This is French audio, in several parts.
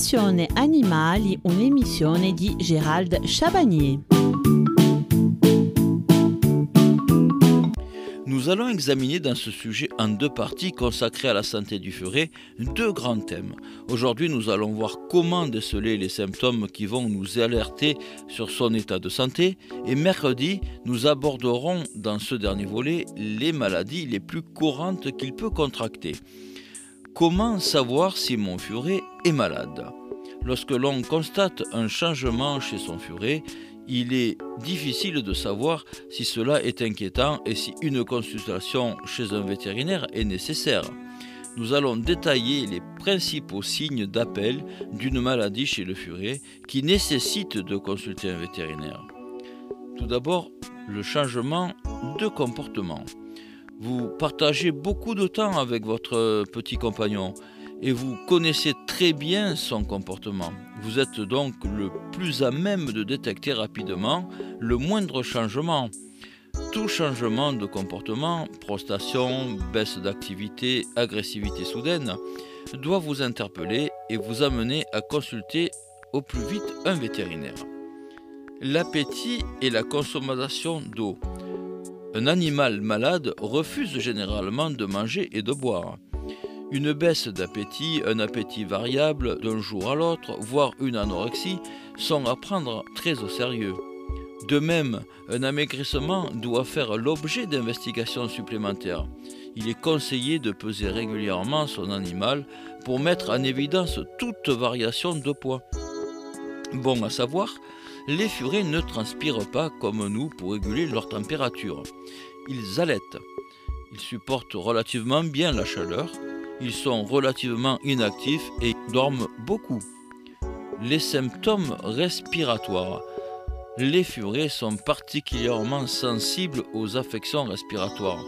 Passione Animali, un'emissione di Gérald Chabagnier. Nous allons examiner dans ce sujet en deux parties consacrées à la santé du furet deux grands thèmes. Aujourd'hui, nous allons voir comment déceler les symptômes qui vont nous alerter sur son état de santé et mercredi, nous aborderons dans ce dernier volet les maladies les plus courantes qu'il peut contracter. Comment savoir si mon furet est malade? Lorsque l'on constate un changement chez son furet, il est difficile de savoir si cela est inquiétant et si une consultation chez un vétérinaire est nécessaire. Nous allons détailler les principaux signes d'appel d'une maladie chez le furet qui nécessite de consulter un vétérinaire. Tout d'abord, le changement de comportement. Vous partagez beaucoup de temps avec votre petit compagnon et vous connaissez très bien son comportement. Vous êtes donc le plus à même de détecter rapidement le moindre changement. Tout changement de comportement, prostation, baisse d'activité, agressivité soudaine, doit vous interpeller et vous amener à consulter au plus vite un vétérinaire. L'appétit et la consommation d'eau. Un animal malade refuse généralement de manger et de boire. Une baisse d'appétit, un appétit variable d'un jour à l'autre, voire une anorexie, sont à prendre très au sérieux. De même, un amaigrissement doit faire l'objet d'investigations supplémentaires. Il est conseillé de peser régulièrement son animal pour mettre en évidence toute variation de poids. Bon à savoir, les furets ne transpirent pas comme nous pour réguler leur température. Ils allaitent. Ils supportent relativement bien la chaleur. Ils sont relativement inactifs et dorment beaucoup. Les symptômes respiratoires. Les furets sont particulièrement sensibles aux affections respiratoires.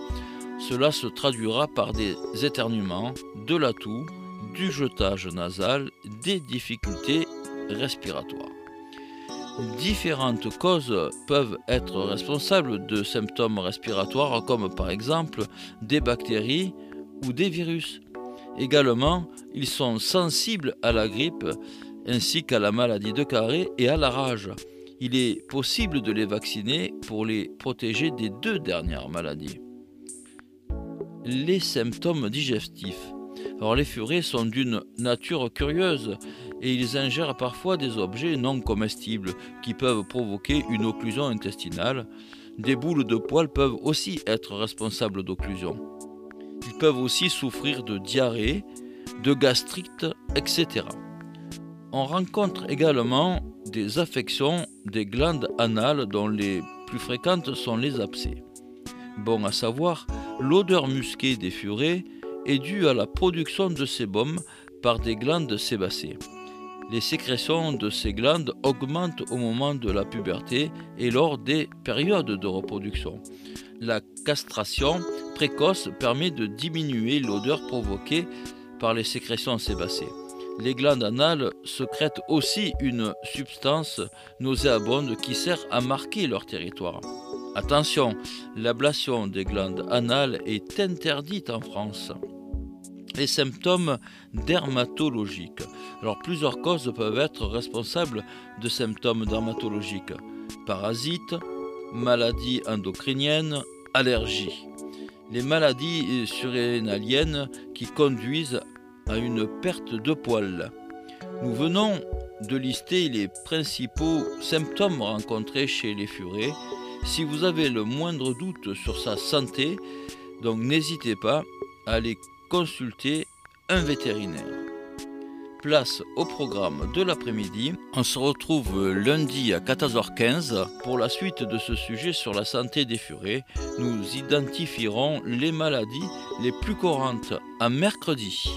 Cela se traduira par des éternuements, de la toux, du jetage nasal, des difficultés respiratoires. Différentes causes peuvent être responsables de symptômes respiratoires comme par exemple des bactéries ou des virus. Également, ils sont sensibles à la grippe ainsi qu'à la maladie de carré et à la rage. Il est possible de les vacciner pour les protéger des deux dernières maladies. Les symptômes digestifs. Alors les furets sont d'une nature curieuse et ils ingèrent parfois des objets non comestibles qui peuvent provoquer une occlusion intestinale. Des boules de poils peuvent aussi être responsables d'occlusion. Ils peuvent aussi souffrir de diarrhée, de gastrite, etc. On rencontre également des affections des glandes anales dont les plus fréquentes sont les abcès. Bon à savoir, l'odeur musquée des furets est due à la production de sébum par des glandes sébacées. Les sécrétions de ces glandes augmentent au moment de la puberté et lors des périodes de reproduction. La castration précoce permet de diminuer l'odeur provoquée par les sécrétions sébacées. Les glandes anales secrètent aussi une substance nauséabonde qui sert à marquer leur territoire. Attention, l'ablation des glandes anales est interdite en France. Les symptômes dermatologiques. Alors plusieurs causes peuvent être responsables de symptômes dermatologiques. Parasites, maladies endocriniennes, allergies. Les maladies surrénaliennes qui conduisent à une perte de poils. Nous venons de lister les principaux symptômes rencontrés chez les furets. Si vous avez le moindre doute sur sa santé, donc n'hésitez pas à aller consulter un vétérinaire. Place au programme de l'après-midi. On se retrouve lundi à 14h15 pour la suite de ce sujet sur la santé des furets. Nous identifierons les maladies les plus courantes à mercredi.